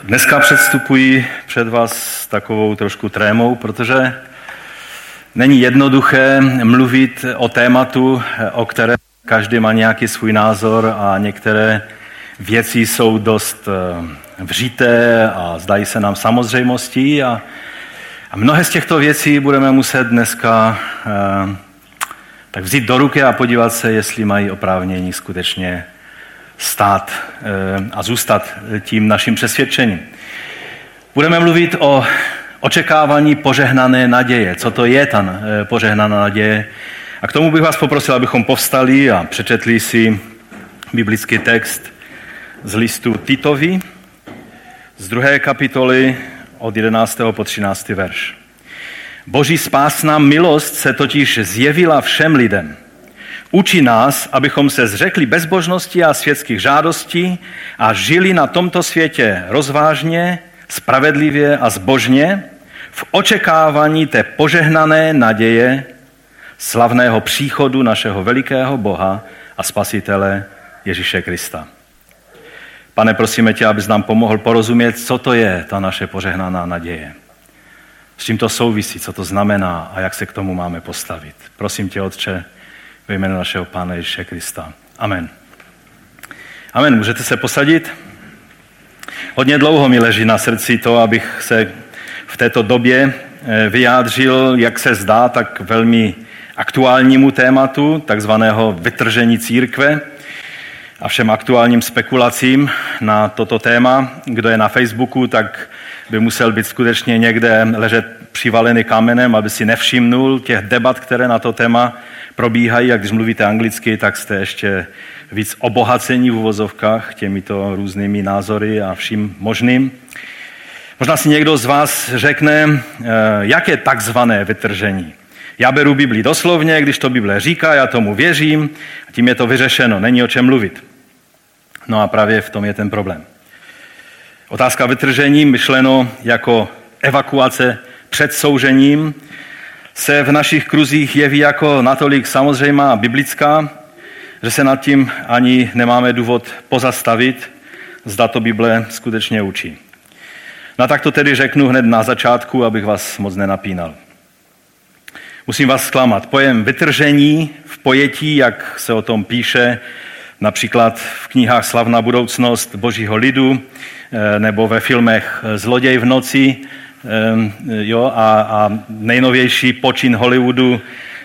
Dneska předstupuji před vás s takovou trošku trémou, protože není jednoduché mluvit o tématu, o které každý má nějaký svůj názor a některé věci jsou dost eh, vřité a zdají se nám samozřejmostí. A, a mnohé z těchto věcí budeme muset dneska eh, tak vzít do ruky a podívat se, jestli mají oprávnění skutečně stát eh, a zůstat tím naším přesvědčením. Budeme mluvit o očekávání požehnané naděje. Co to je ta eh, požehnaná naděje? A k tomu bych vás poprosil, abychom povstali a přečetli si biblický text z listu Titovi z druhé kapitoly od 11. po 13. verš. Boží spásná milost se totiž zjevila všem lidem. Učí nás, abychom se zřekli bezbožnosti a světských žádostí a žili na tomto světě rozvážně, spravedlivě a zbožně v očekávání té požehnané naděje slavného příchodu našeho velikého Boha a Spasitele Ježíše Krista. Pane, prosíme tě, abys nám pomohl porozumět, co to je ta naše požehnaná naděje. S čím to souvisí, co to znamená a jak se k tomu máme postavit. Prosím tě, Otče, ve jménu našeho Pána Ježíše Krista. Amen. Amen. Můžete se posadit? Hodně dlouho mi leží na srdci to, abych se v této době eh, vyjádřil, jak se zdá, tak velmi aktuálnímu tématu, takzvaného vytržení církve a všem aktuálním spekulacím na toto téma. Kdo je na Facebooku, tak by musel být skutečně někde ležet přivalený kamenem, aby si nevšimnul těch debat, které na to téma probíhají. A když mluvíte anglicky, tak jste ještě víc obohacení v uvozovkách těmito různými názory a vším možným. Možná si někdo z vás řekne, eh, jaké takzvané vytržení. Já beru Bibli doslovně, když to Bible říká, já tomu věřím, a tím je to vyřešeno, není o čem mluvit. No a právě v tom je ten problém. Otázka vytržení, myšleno jako evakuace před soužením, se v našich kruzích jeví jako natolik samozřejmá biblická, že se nad tím ani nemáme důvod pozastavit, zda to Bible skutečně učí. No tak to tedy řeknu hned na začátku, abych vás moc nenapínal. Musím vás zklamat. Pojem vytržení v pojetí, jak se o tom píše, například v knihách Slavná budoucnost božího lidu, eh, nebo ve filmech Zloděj v noci, jo, a, a nejnovější počin Hollywoodu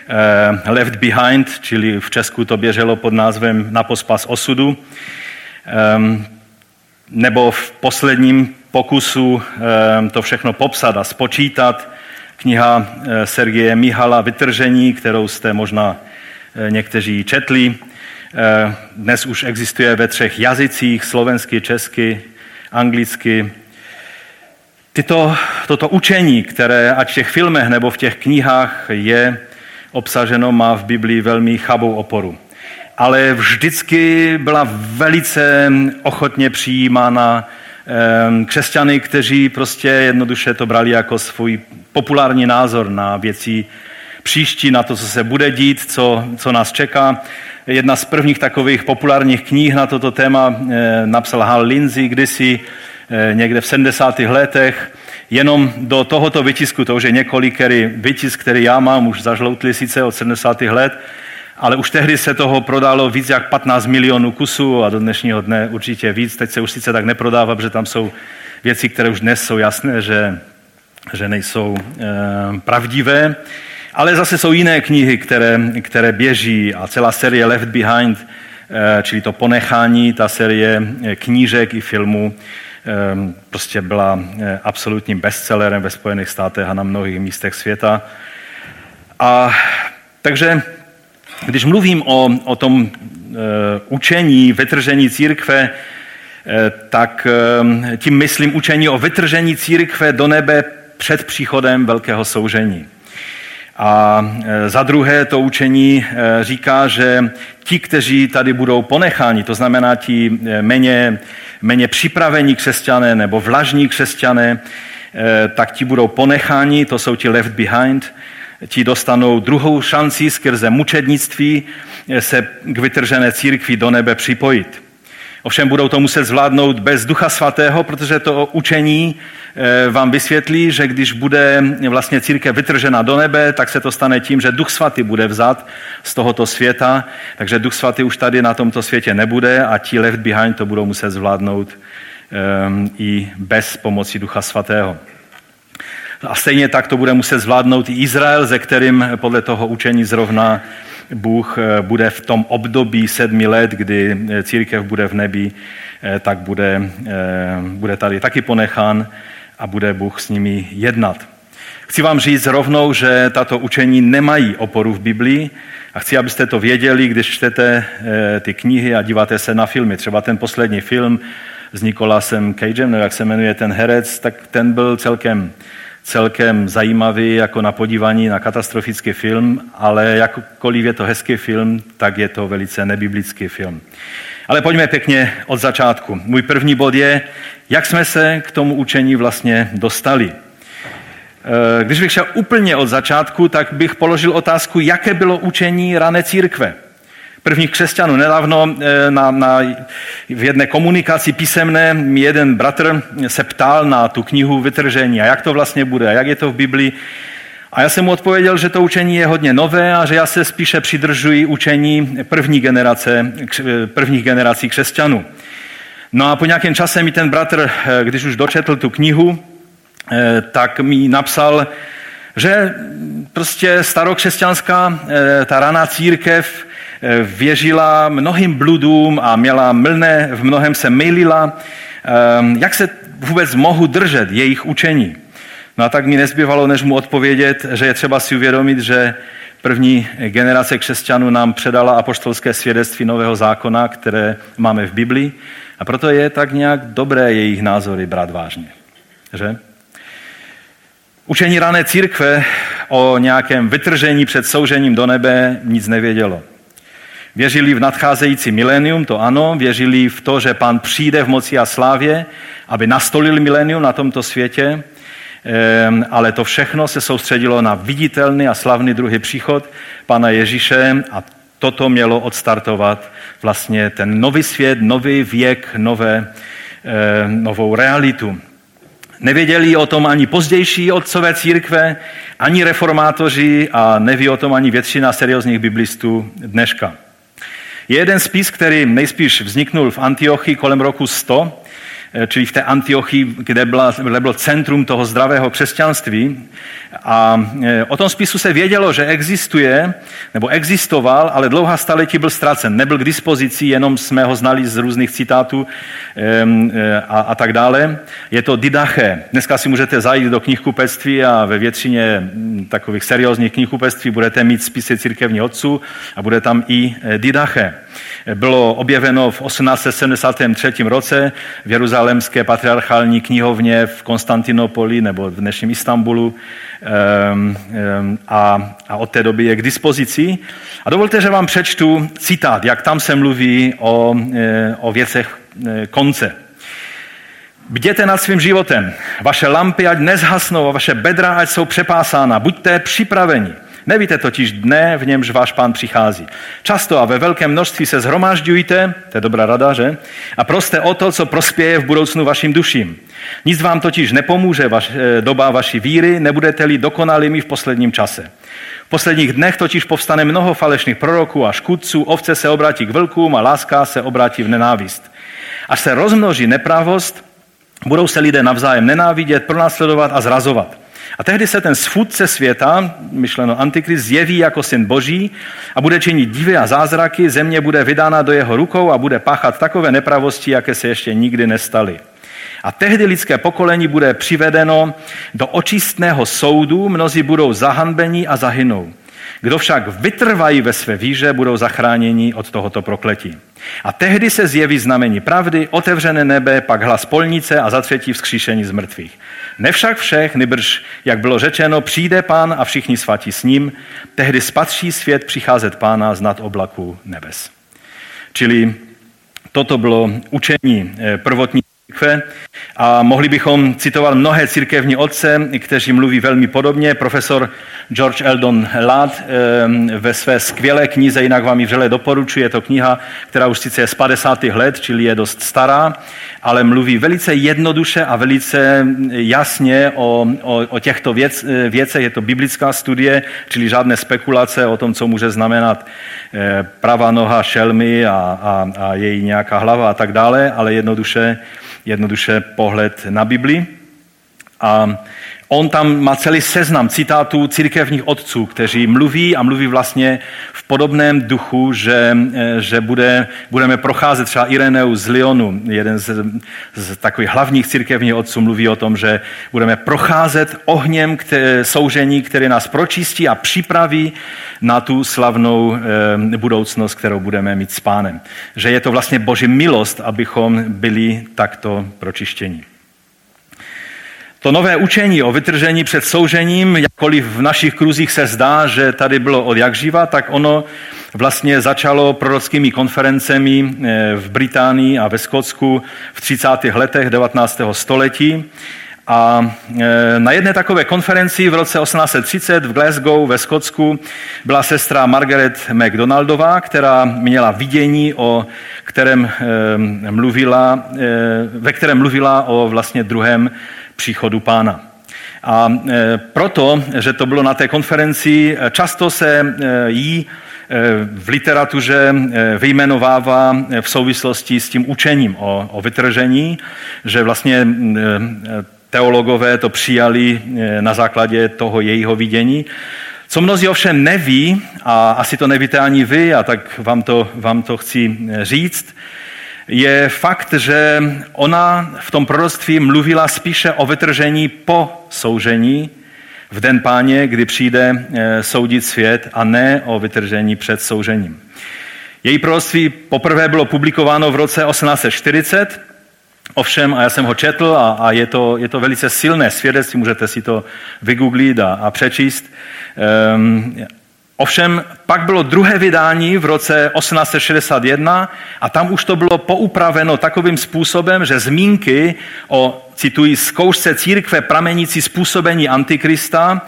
eh, Left Behind, čili v Česku to běželo pod názvem Na pospas osudu, nebo v posledním pokusu to všechno popsat a spočítat, kniha Sergeje Mihala Vytržení, kterou jste možná někteří četli, Eh, dnes už existuje ve třech jazycích, slovensky, česky, anglicky. Tyto, toto učení, které ať v těch filmech nebo v těch knihách je obsaženo, má v Biblii velmi chabou oporu. Ale vždycky byla velice ochotně přijímána eh, křesťany, kteří prostě jednoduše to brali jako svůj populární názor na věci příští, na to, co se bude dít, co, co nás čeká. Jedna z prvních takových populárních knih na toto téma eh, napsal Hal Lindsay kdysi někde v 70. letech. Jenom do tohoto vytisku, to už je několikerý vytisk, který já mám, už zažloutli sice od 70. let, ale už tehdy se toho prodalo víc jak 15 milionů kusů a do dnešního dne určitě víc. Teď se už sice tak neprodává, protože tam jsou věci, které už dnes jsou jasné, že, že nejsou e, pravdivé. Ale zase jsou jiné knihy, které, které běží a celá série Left Behind, eh, čili to ponechání, ta série eh, knížek i filmů, eh, prostě byla absolutním bestsellerem ve Spojených státech a na mnohých místech světa. A takže když mluvím o, o tom učení, vytržení církve, tak tím myslím učení o vytržení církve do nebe před příchodem velkého soužení. A za druhé to učení říká, že ti, kteří tady budou ponecháni, to znamená ti méně, méně připravení křesťané nebo vlažní křesťané, tak ti budou ponecháni, to jsou ti left behind, ti dostanou druhou šanci skrze mučednictví se k vytržené církvi do nebe připojit. Ovšem budou to muset zvládnout bez Ducha Svatého, protože to učení eh, vám vysvětlí, že když bude vlastně církev vytržena do nebe, tak se to stane tím, že Duch Svatý bude vzat z tohoto světa, takže Duch Svatý už tady na tomto světě nebude a ti left behind to budou muset zvládnout um, i bez pomoci Ducha Svatého. A stejně tak to bude muset zvládnout i Izrael, ze kterým podle toho učení zrovna Bůh eh, bude v tom období sedmi let, kdy eh, církev bude v nebi, eh, tak bude, bude tady taky ponechán a bude Bůh s nimi jednat. Chci vám říct rovnou, že tato učení nemají oporu v Biblii a chci, abyste to věděli, když čtete ty knihy a díváte se na filmy. Třeba ten poslední film s Nikolasem Cagem, nebo jak se jmenuje ten herec, tak ten byl celkem celkem zajímavý jako na podívání na katastrofický film, ale jakkoliv je to hezký film, tak je to velice nebiblický film. Ale pojďme pěkně od začátku. Můj první bod je, jak jsme se k tomu učení vlastně dostali. Eh, když bych šel úplně od začátku, tak bych položil otázku, jaké bylo učení rané církve prvních křesťanů. Nedávno eh, na, na, v jedné komunikaci písemné mi jeden bratr se ptal na tu knihu Vytržení a jak to vlastně bude a jak je to v Biblii. A já jsem mu odpověděl, že to učení je hodně nové a že já se spíše přidržuji učení první generace, prvních generací křesťanů. No a po nějakém čase mi ten bratr, eh, když už dočetl tu knihu, eh, tak mi napsal, že prostě starokřesťanská, ta raná církev Eh, věřila mnohým bludům a měla mlné, v mnohem se mylila. Ehm, jak se vůbec mohu držet jejich učení? No a tak mi nezbývalo, než mu odpovědět, že je třeba si uvědomit, že první generace křesťanů nám předala apoštolské svědectví Nového zákona, které máme v Biblii. A proto je tak nějak dobré jejich názory brát vážně. Že? Učení rané církve o nějakém vytržení před soužením do nebe nic nevědělo. Věřili v nadcházející milénium, to ano, věřili v to, že pán přijde v moci a slávě, aby nastolil milénium na tomto světě, ehm, ale to všechno se soustředilo na viditelný a slavný druhý příchod pana Ježíše a toto mělo odstartovat vlastně ten nový svět, nový věk, nové, ehm, novou realitu. Nevěděli o tom ani pozdější otcové církve, ani reformátoři a neví o tom ani většina seriózních biblistů dneška. Je jeden spis, který nejspíš vzniknul v Antiochii kolem roku 100, eh, čili v té Antiochii, kde, byla, kde bylo centrum toho zdravého křesťanství. A eh, o tom spisu se vědělo, že existuje, nebo existoval, ale dlouhá staletí byl ztracen. Nebyl k dispozici, jenom jsme ho znali z různých citátů eh, a, a tak dále. Je to Didache. Dneska si můžete zajít do knihkupectví a ve většině hm, takových seriózních knihkupectví budete mít spisy církevní otců a bude tam i Didache bylo objeveno v 1873 roce v Jeruzalémské patriarchální knihovně v Konstantinopoli nebo v dnešním Istanbulu a, a od té doby je k dispozici. A dovolte, že vám přečtu citát, jak tam se mluví o, eh, o věcech eh, konce. Bděte nad svým životem. Vaše lampy ať nezhasnou a vaše bedra ať jsou přepásána. Buďte připraveni. Nevíte totiž dne, v němž váš pán přichází. Často a ve velkém množství se zhromážďujte, to je dobrá rada, že? A proste o to, co prospěje v budoucnu vašim duším. Nic vám totiž nepomůže vaš, eh, doba vaší víry, nebudete-li dokonalými v posledním čase. V posledních dnech totiž povstane mnoho falešných proroků a škůdců, ovce se obrátí k vlkům a láska se obrátí v nenávist. Až se rozmnoží nepravost, budou se lidé navzájem nenávidět, pronásledovat a zrazovat. A tehdy se ten svůdce světa, myšleno Antikrist, zjeví jako syn boží a bude činit divy a zázraky, země bude vydána do jeho rukou a bude páchat takové nepravosti, jaké se ještě nikdy nestaly. A tehdy lidské pokolení bude přivedeno do očistného soudu, mnozí budou zahanbeni a zahynou. Kdo však vytrvají ve své víře, budou zachráněni od tohoto prokletí. A tehdy se zjeví znamení pravdy, otevřené nebe, pak hlas polnice a za třetí vzkříšení z mrtvých. Nevšak všech, nebrž, jak bylo řečeno, přijde pán a všichni svatí s ním, tehdy spatří svět přicházet pána z nad oblaku nebes. Čili toto bylo učení eh, prvotní a mohli bychom citovat mnohé církevní otce, kteří mluví velmi podobně. Profesor George Eldon Ladd ve své skvělé knize, jinak vám ji vřele doporučuji, je to kniha, která už sice je z 50. let, čili je dost stará, ale mluví velice jednoduše a velice jasně o, o, o těchto věc, věcech. Je to biblická studie, čili žádné spekulace o tom, co může znamenat eh, pravá noha šelmy a, a, a její nějaká hlava a tak dále, ale jednoduše jednoduše pohled na Bibli. A on tam má celý seznam citátů církevních otců, kteří mluví a mluví vlastně v podobném duchu, že, eh, že bude, budeme procházet třeba Ireneu z Lyonu, jeden z, z takových hlavních církevních otců mluví o tom, že budeme procházet ohněm které, soužení, který nás pročistí a připraví na tu slavnou e, budoucnost, kterou budeme mít s pánem. Že je to vlastně boží milost, abychom byli takto pročištěni. To nové učení o vytržení před soužením, jakkoliv v našich kruzích se zdá, že tady bylo od jak živa, tak ono vlastně začalo prorockými konferencemi eh, v Británii a ve Skotsku v 30. letech 19. století. A eh, na jedné takové konferenci v roce 1830 v Glasgow ve Skotsku byla sestra Margaret McDonaldová, která měla vidění, o kterém eh, mluvila, ve kterém mluvila o vlastně druhém příchodu pána. A e, proto, že to bylo na té konferenci, e, často se e, jí v literatuře vyjmenovává v souvislosti s tím učením o, o vytržení, že vlastně teologové to přijali na základě toho jejího vidění. Co mnozí ovšem neví, a asi to nevíte ani vy, a tak vám to, vám to chci říct, je fakt, že ona v tom proroctví mluvila spíše o vytržení po soužení v den páně, kdy přijde eh, soudit svět a ne o vytržení před soužením. Její proroctví poprvé bylo publikováno v roce 1840, ovšem, a já jsem ho četl a, a je, to, je to velice silné svědectví, můžete si to vygooglit a, a přečíst. Um, Ovšem pak bylo druhé vydání v roce 1861 a tam už to bylo poupraveno takovým způsobem, že zmínky o, cituji, zkoušce církve pramenící způsobení Antikrista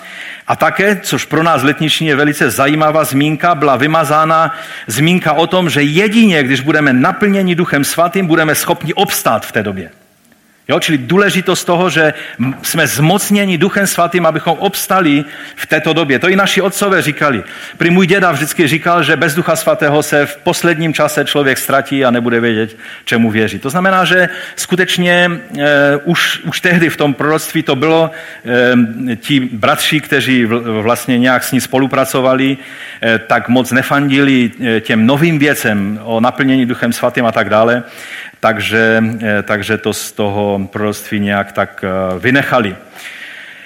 a také, což pro nás letniční je velice zajímavá zmínka, byla vymazána zmínka o tom, že jedině, když budeme naplněni Duchem Svatým, budeme schopni obstát v té době. Jo, čili důležitost toho, že jsme zmocněni Duchem Svatým, abychom obstali v této době. To i naši otcové říkali. Prý můj děda vždycky říkal, že bez Ducha Svatého se v posledním čase člověk ztratí a nebude vědět, čemu věří. To znamená, že skutečně uh, už, už tehdy v tom proroctví to bylo uh, ti bratři, kteří vlastně nějak s ní spolupracovali, uh, tak moc nefandili těm novým věcem o naplnění Duchem Svatým a tak dále takže, eh, takže to z toho proroctví nějak tak eh, vynechali.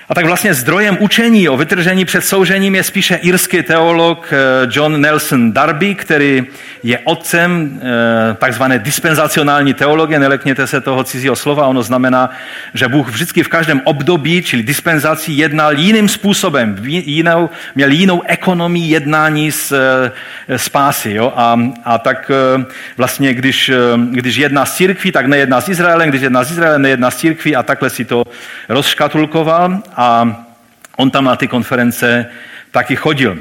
A tak vlastně zdrojem učení o vytržení před soužením je spíše irský teolog eh, John Nelson Darby, který je otcem eh, takzvané dispenzacionální teologie, nelekněte se toho cizího slova, ono znamená, že Bůh vždycky v každém období, čili dispenzací, jednal jiným způsobem, jinou, měl jinou ekonomii jednání s, eh, s pásy. Jo? A, a tak vlastně, když, když jedná s církví, tak nejedná s Izraelem, když jedná s Izraelem, nejedná s církví a takhle si to rozškatulkoval a on tam na ty konference taky chodil.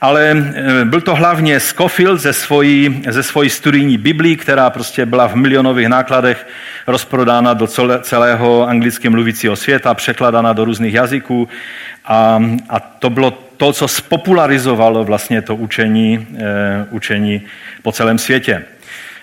Ale e, byl to hlavně Scofield ze svojí, ze svojí studijní Biblii, která prostě byla v milionových nákladech rozprodána do celého anglicky mluvícího světa, překladána do různých jazyků. A, a to bylo to, co spopularizovalo vlastně to učení, e, učení po celém světě.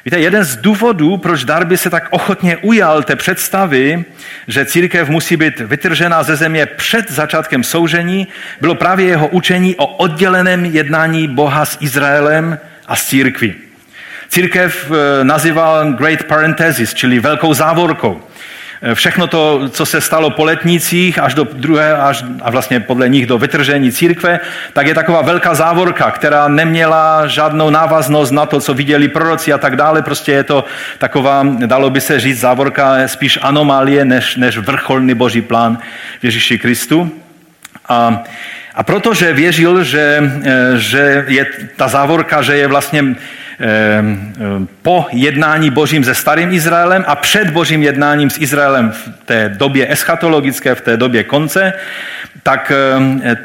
Víte, jeden z důvodů, proč Darby se tak ochotně ujal té představy, že církev musí být vytržená ze země před začátkem soužení, bylo právě jeho učení o odděleném jednání Boha s Izraelem a s církví. Církev eh, nazýval Great Parenthesis, čili velkou závorkou. Eh, všechno to, co se stalo po letnicích až do druhé, až, a vlastně podle nich do vytržení církve, tak je taková velká závorka, která neměla žádnou návaznost na to, co viděli proroci a tak dále. Prostě je to taková, dalo by se říct, závorka spíš anomálie, než, než vrcholný boží plán Ježíši Kristu. A, a protože věřil, že, eh, že je ta závorka, že je vlastně po jednání božím se starým Izraelem a před božím jednáním s Izraelem v té době eschatologické, v té době konce, tak,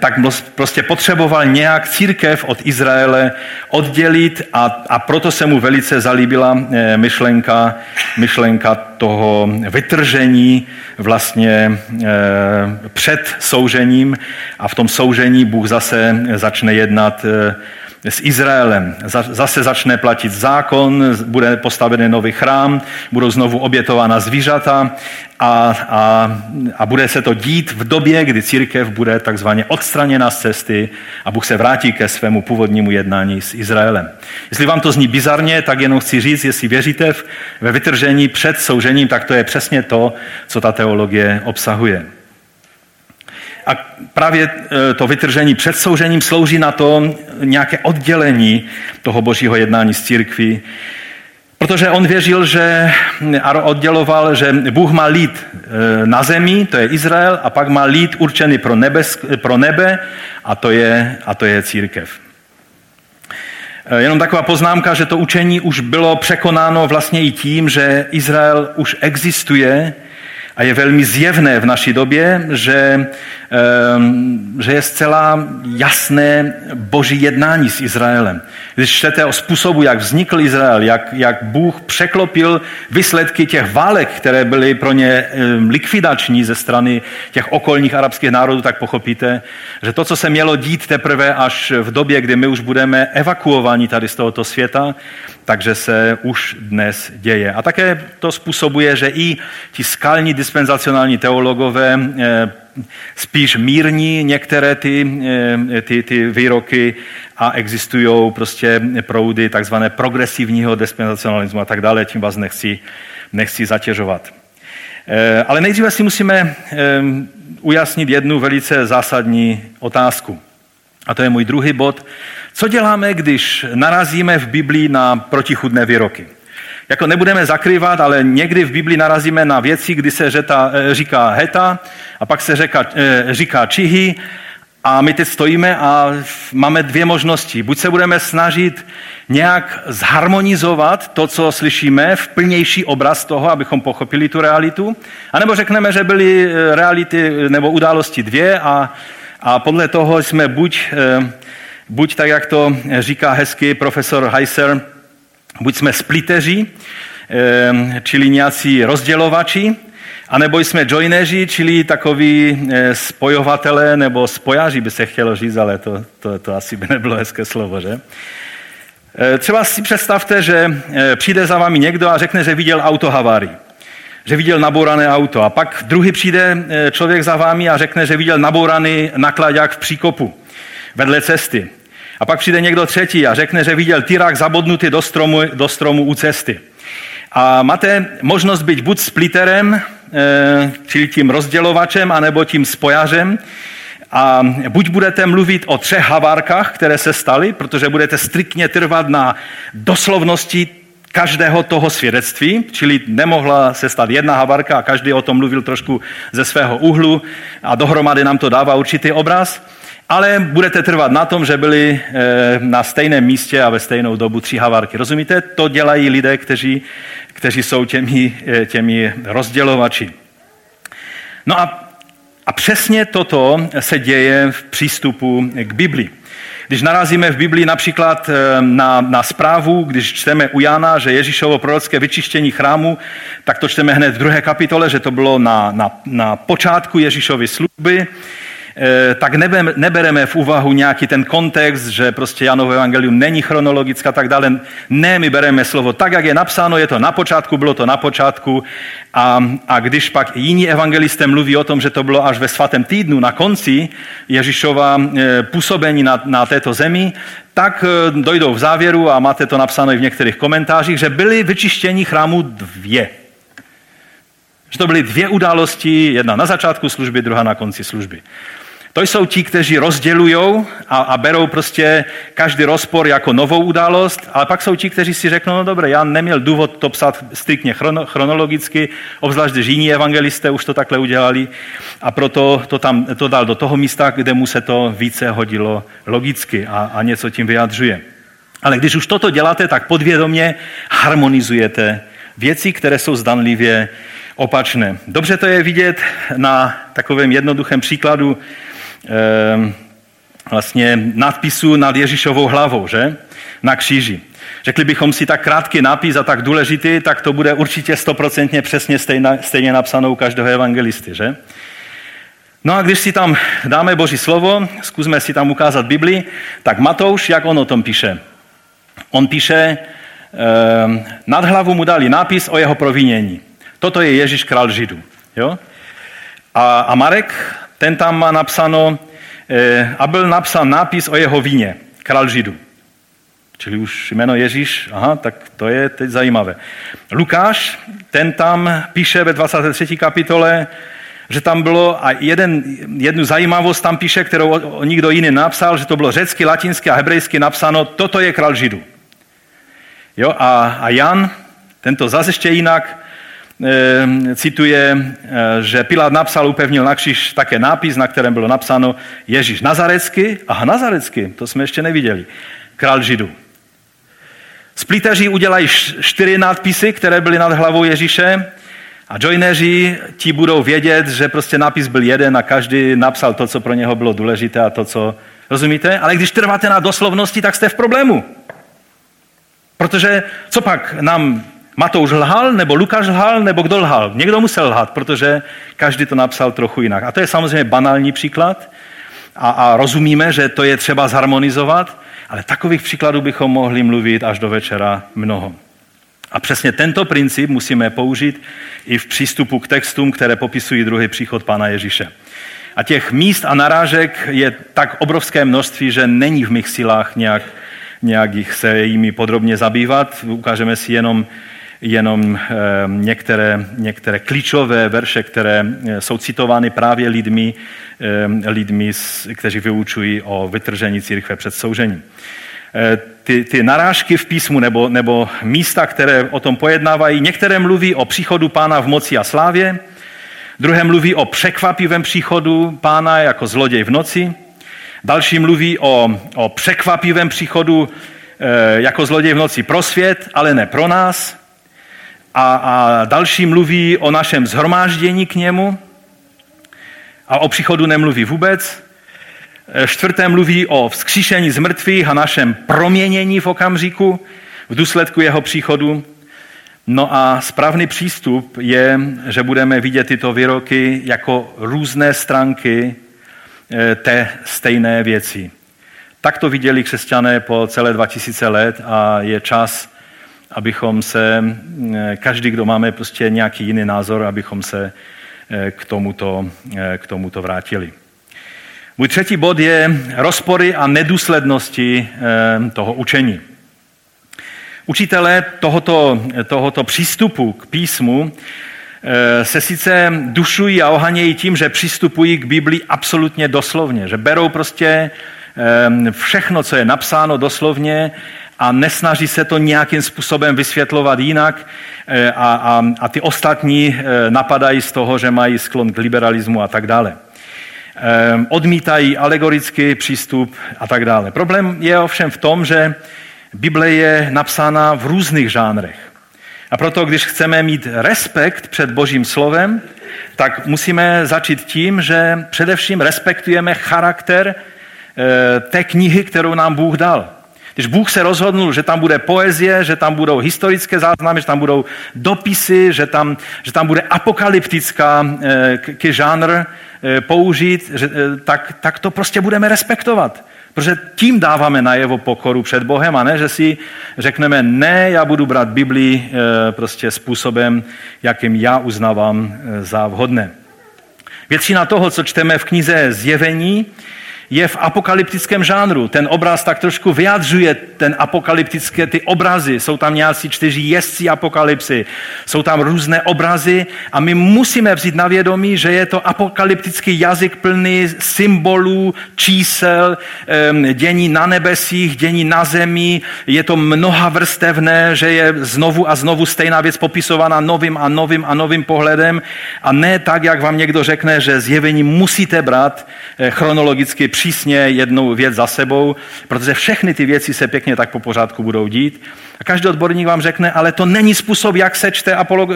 tak prostě potřeboval nějak církev od Izraele oddělit a, a proto se mu velice zalíbila myšlenka, myšlenka toho vytržení vlastně před soužením a v tom soužení Bůh zase začne jednat s Izraelem. Zase začne platit zákon, bude postavený nový chrám, budou znovu obětována zvířata a, a, a bude se to dít v době, kdy církev bude takzvaně odstraněna z cesty a Bůh se vrátí ke svému původnímu jednání s Izraelem. Jestli vám to zní bizarně, tak jenom chci říct, jestli věříte ve vytržení před soužením, tak to je přesně to, co ta teologie obsahuje. A právě e, to vytržení před soužením slouží na to nějaké oddělení toho božího jednání s církví, protože on věřil, že a odděloval, že Bůh má lid e, na zemi, to je Izrael, a pak má lid určený pro, nebes, pro nebe, a to je, a to je církev. E, jenom taková poznámka, že to učení už bylo překonáno vlastně i tím, že Izrael už existuje a je velmi zjevné v naší době, že, ehm, že je zcela jasné boží jednání s Izraelem. Když čtete o způsobu, jak vznikl Izrael, jak, jak Bůh překlopil výsledky těch válek, které byly pro ně ehm, likvidační ze strany těch okolních arabských národů, tak pochopíte, že to, co se mělo dít teprve až v době, kdy my už budeme evakuováni tady z tohoto světa, takže se už dnes děje. A také to způsobuje, že i ti skalní dispenzacionální teologové eh, spíš mírní některé ty, eh, ty, ty výroky a existují prostě proudy takzvané progresivního dispenzacionalismu a tak dále, tím vás nechci, nechci zatěžovat. Eh, ale nejdříve si musíme ujasnit jednu velice zásadní otázku. A to je můj druhý bod. Co děláme, když narazíme v Biblii na protichudné výroky? Jako nebudeme zakrývat, ale někdy v Biblii narazíme na věci, kdy se řeta, eh, říká heta a pak se řeka, eh, říká čihy a my teď stojíme a máme dvě možnosti. Buď se budeme snažit nějak zharmonizovat to, co slyšíme, v plnější obraz toho, abychom pochopili tu realitu, anebo řekneme, že byly eh, reality nebo události dvě a, a podle toho jsme buď buď tak, jak to říká hezky profesor Heiser, buď jsme spliteři, eh, čili nějací rozdělovači, anebo jsme joineři, čili takový eh, spojovatelé nebo spojaři by se chtělo říct, ale to, to, to asi by nebylo hezké slovo, že? Eh, třeba si představte, že přijde za vámi někdo a řekne, že viděl autohavárii že viděl nabourané auto. A pak druhý přijde člověk za vámi a řekne, že viděl nabouraný nakladák v příkopu vedle cesty. A pak přijde někdo třetí a řekne, že viděl tyrák zabodnutý do stromu, do stromu u cesty. A máte možnost být buď splitterem, eh, čili tím rozdělovačem, anebo tím spojařem. A buď budete mluvit o třech havárkách, které se staly, protože budete striktně trvat na doslovnosti každého toho svědectví, čili nemohla se stát jedna havarka a každý o tom mluvil trošku ze svého úhlu a dohromady nám to dává určitý obraz ale budete trvat na tom, že byli eh, na stejném místě a ve stejnou dobu tři havarky. Rozumíte? To dělají lidé, kteří, kteří jsou těmi, eh, těmi rozdělovači. No a, a přesně toto se děje v přístupu k Biblii. Když narazíme v Biblii například eh, na, na zprávu, když čteme u Jana, že Ježíšovo prorocké vyčištění chrámu, tak to čteme hned v druhé kapitole, že to bylo na, na, na počátku Ježíšovy služby. Eh, tak nebereme v úvahu nějaký ten kontext, že prostě Janovo evangelium není chronologické a tak dále. Ne, my bereme slovo tak, jak je napsáno, je to na počátku, bylo to na počátku. A, a když pak jiní evangelisté mluví o tom, že to bylo až ve svatém týdnu, na konci Ježíšova eh, působení na, na této zemi, tak eh, dojdou v závěru, a máte to napsáno i v některých komentářích, že byly vyčištění chrámu dvě. Že to byly dvě události, jedna na začátku služby, druhá na konci služby. To jsou ti, kteří rozdělují a, a berou prostě každý rozpor jako novou událost, ale pak jsou ti, kteří si řeknou, no dobré, já neměl důvod to psát striktně chrono, chronologicky, obzvlášť, že jiní evangelisté už to takhle udělali a proto to tam to dal do toho místa, kde mu se to více hodilo logicky a, a něco tím vyjadřuje. Ale když už toto děláte, tak podvědomě harmonizujete věci, které jsou zdanlivě opačné. Dobře to je vidět na takovém jednoduchém příkladu vlastně nadpisu nad Ježíšovou hlavou, že? Na kříži. Řekli bychom si tak krátký nápis a tak důležitý, tak to bude určitě stoprocentně přesně stejně, stejně napsanou u každého evangelisty, že? No a když si tam dáme Boží slovo, zkusme si tam ukázat Bibli, tak Matouš, jak on o tom píše? On píše, eh, nad hlavu mu dali nápis o jeho provinění. Toto je Ježíš král Židů. Jo? A, a Marek, ten tam má napsáno, eh, a byl napsán nápis o jeho víně, král Židů. Čili už jméno Ježíš, aha, tak to je teď zajímavé. Lukáš, ten tam píše ve 23. kapitole, že tam bylo a jeden, jednu zajímavost tam píše, kterou o, o nikdo jiný napsal, že to bylo řecky, latinsky a hebrejsky napsáno, toto je král Židů. Jo, a, a Jan, tento zase ještě jinak, cituje, e, že Pilát napsal, upevnil na kříž také nápis, na kterém bylo napsáno Ježíš Nazarecky. Aha, Nazarecky, to jsme ještě neviděli. Král Židů. Splíteři udělají čtyři nadpisy, které byly nad hlavou Ježíše a joineři ti budou vědět, že prostě nápis byl jeden a každý napsal to, co pro něho bylo důležité a to, co... Rozumíte? Ale když trváte na doslovnosti, tak jste v problému. Protože co pak nám Matouš lhal, nebo Lukáš lhal, nebo kdo lhal? Někdo musel lhat, protože každý to napsal trochu jinak. A to je samozřejmě banální příklad a, a rozumíme, že to je třeba zharmonizovat, ale takových příkladů bychom mohli mluvit až do večera mnoho. A přesně tento princip musíme použít i v přístupu k textům, které popisují druhý příchod Pána Ježíše. A těch míst a narážek je tak obrovské množství, že není v mých silách nějak, nějak jich se jimi podrobně zabývat. Ukážeme si jenom, jenom eh, některé, některé klíčové verše, které eh, jsou citovány právě lidmi, eh, lidmi, kteří vyučují o vytržení církve před soužením. Ty, ty narážky v písmu nebo, nebo místa, které o tom pojednávají. Některé mluví o příchodu pána v moci a slávě, druhé mluví o překvapivém příchodu pána jako zloděj v noci, další mluví o, o překvapivém příchodu jako zloděj v noci pro svět, ale ne pro nás. A, a další mluví o našem zhromáždění k němu a o příchodu nemluví vůbec. Eh, čtvrté mluví o vzkříšení z mrtvých a našem proměnění v okamžiku v důsledku jeho příchodu. No a správný přístup je, že budeme vidět tyto výroky jako různé stránky eh, té stejné věci. Tak to viděli křesťané po celé 2000 let a je čas, abychom se, eh, každý, kdo máme prostě nějaký jiný názor, abychom se k tomuto, k tomuto vrátili. Můj třetí bod je rozpory a nedůslednosti eh, toho učení. Učitelé tohoto, tohoto přístupu k písmu eh, se sice dušují a ohanějí tím, že přistupují k Biblii absolutně doslovně, že berou prostě eh, všechno, co je napsáno doslovně a nesnaží se to nějakým způsobem vysvětlovat jinak a, a, a ty ostatní napadají z toho, že mají sklon k liberalismu a tak dále. Ehm, odmítají alegorický přístup a tak dále. Problém je ovšem v tom, že Bible je napsána v různých žánrech. A proto, když chceme mít respekt před Božím slovem, tak musíme začít tím, že především respektujeme charakter eh, té knihy, kterou nám Bůh dal. Když Bůh se rozhodnul, že tam bude poezie, že tam budou historické záznamy, že tam budou dopisy, že tam, že tam bude apokalyptická e, žánr e, použít, že, e, tak, tak to prostě budeme respektovat. Protože tím dáváme na jeho pokoru před Bohem a ne, že si řekneme, ne, já budu brát Biblii prostě způsobem, jakým já uznávám za vhodné. Většina toho, co čteme v knize Zjevení, je v apokalyptickém žánru. Ten obraz tak trošku vyjadřuje ten apokalyptické, ty obrazy. Jsou tam nějací čtyři jezdci apokalypsy, jsou tam různé obrazy a my musíme vzít na vědomí, že je to apokalyptický jazyk plný symbolů, čísel, dění na nebesích, dění na zemi. Je to mnoha vrstevné, že je znovu a znovu stejná věc popisovaná novým a novým a novým pohledem a ne tak, jak vám někdo řekne, že zjevení musíte brát eh, chronologicky přísně jednou věc za sebou, protože všechny ty věci se pěkně tak po pořádku budou dít. A každý odborník vám řekne, ale to není způsob, jak se čte apolo,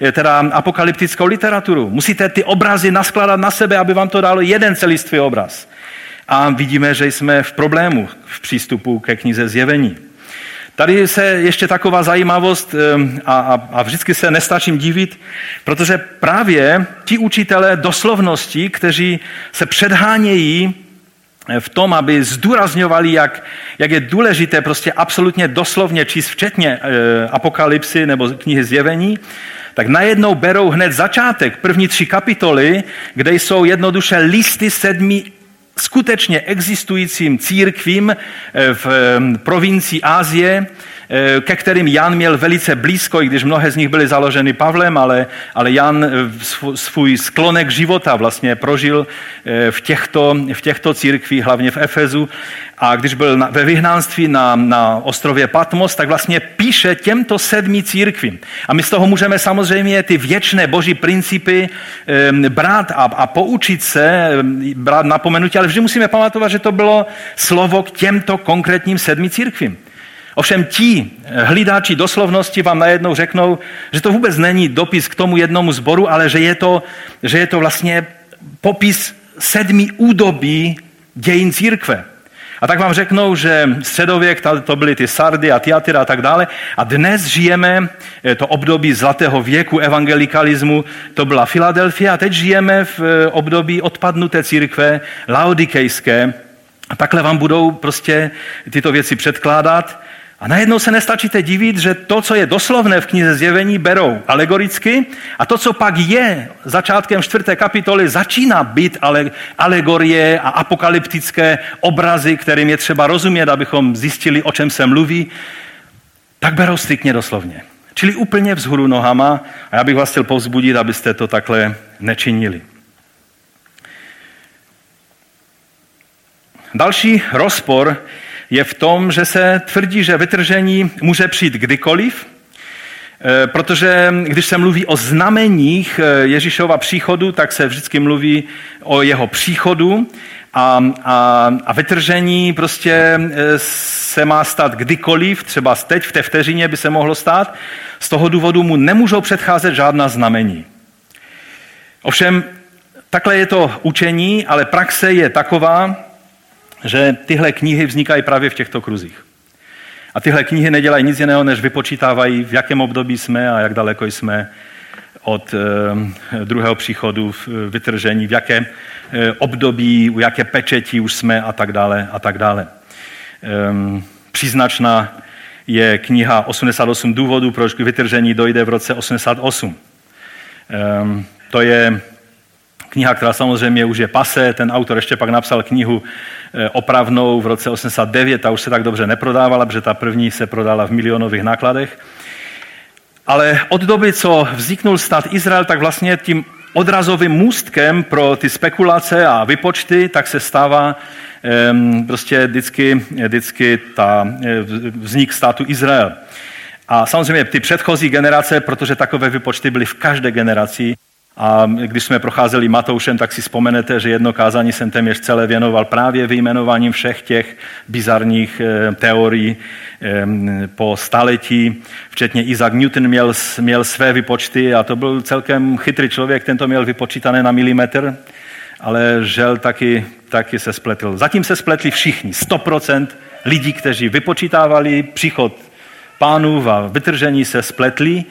eh, teda apokalyptickou literaturu. Musíte ty obrazy naskládat na sebe, aby vám to dalo jeden celistvý obraz. A vidíme, že jsme v problému v přístupu ke knize zjevení. Tady se ještě taková zajímavost ehm, a, a, a vždycky se nestačím divit, protože právě ti učitelé doslovnosti, kteří se předhánějí v tom, aby zdůrazňovali, jak, jak je důležité prostě absolutně doslovně číst včetně e, apokalypsy nebo knihy zjevení, tak najednou berou hned začátek, první tři kapitoly, kde jsou jednoduše listy sedmi skutečně existujícím církvím eh, v eh, provincii Ázie, ke kterým Jan měl velice blízko, i když mnohé z nich byly založeny Pavlem, ale, ale Jan svůj sklonek života vlastně prožil v těchto, v těchto církvích, hlavně v Efezu. A když byl ve vyhnánství na, na ostrově Patmos, tak vlastně píše těmto sedmi církvím. A my z toho můžeme samozřejmě ty věčné boží principy brát a, a poučit se, brát napomenutí, ale vždy musíme pamatovat, že to bylo slovo k těmto konkrétním sedmi církvím. Ovšem ti hlídáči doslovnosti vám najednou řeknou, že to vůbec není dopis k tomu jednomu zboru, ale že je to, že je to vlastně popis sedmi údobí dějin církve. A tak vám řeknou, že středověk, to byly ty Sardy a Tiatyra a tak dále. A dnes žijeme eh, to období zlatého věku evangelikalismu, to byla Filadelfia. A teď žijeme v eh, období odpadnuté církve, laodikejské. A takhle vám budou prostě tyto věci předkládat. A najednou se nestačíte divit, že to, co je doslovné v knize zjevení, berou alegoricky a to, co pak je začátkem čtvrté kapitoly, začíná být ale, alegorie a apokalyptické obrazy, kterým je třeba rozumět, abychom zjistili, o čem se mluví, tak berou striktně doslovně. Čili úplně vzhůru nohama a já bych vás chtěl povzbudit, abyste to takhle nečinili. Další rozpor je v tom, že se tvrdí, že vytržení může přijít kdykoliv, eh, protože když se mluví o znameních eh, Ježíšova příchodu, tak se vždycky mluví o jeho příchodu a, a, a vytržení prostě eh, se má stát kdykoliv, třeba teď v té vteřině by se mohlo stát. Z toho důvodu mu nemůžou předcházet žádná znamení. Ovšem, takhle je to učení, ale praxe je taková, že tyhle knihy vznikají právě v těchto kruzích. A tyhle knihy nedělají nic jiného, než vypočítávají, v jakém období jsme a jak daleko jsme od e, druhého příchodu, v vytržení, v jakém e, období, u jaké pečeti už jsme a tak dále a tak dále. E, příznačná je kniha 88 důvodů, proč k vytržení dojde v roce 88. E, to je kniha, která samozřejmě už je pase, ten autor ještě pak napsal knihu Eh, opravnou v roce 89, ta už se tak dobře neprodávala, protože ta první se prodala v milionových nákladech. Ale od doby, co vzniknul stát Izrael, tak vlastně tím odrazovým můstkem pro ty spekulace a vypočty, tak se stává um, prostě vždycky, vždycky ta, eh, vznik státu Izrael. A samozřejmě ty předchozí generace, protože takové vypočty byly v každé generaci, a když jsme procházeli Matoušem, tak si vzpomenete, že jedno kázání jsem téměř celé věnoval právě vyjmenováním všech těch bizarních eh, teorií eh, po staletí. Včetně Isaac Newton měl, měl své vypočty a to byl celkem chytrý člověk, ten to měl vypočítané na milimetr, ale žel taky, taky se spletl. Zatím se spletli všichni, 100% lidí, kteří vypočítávali příchod pánů a vytržení se spletli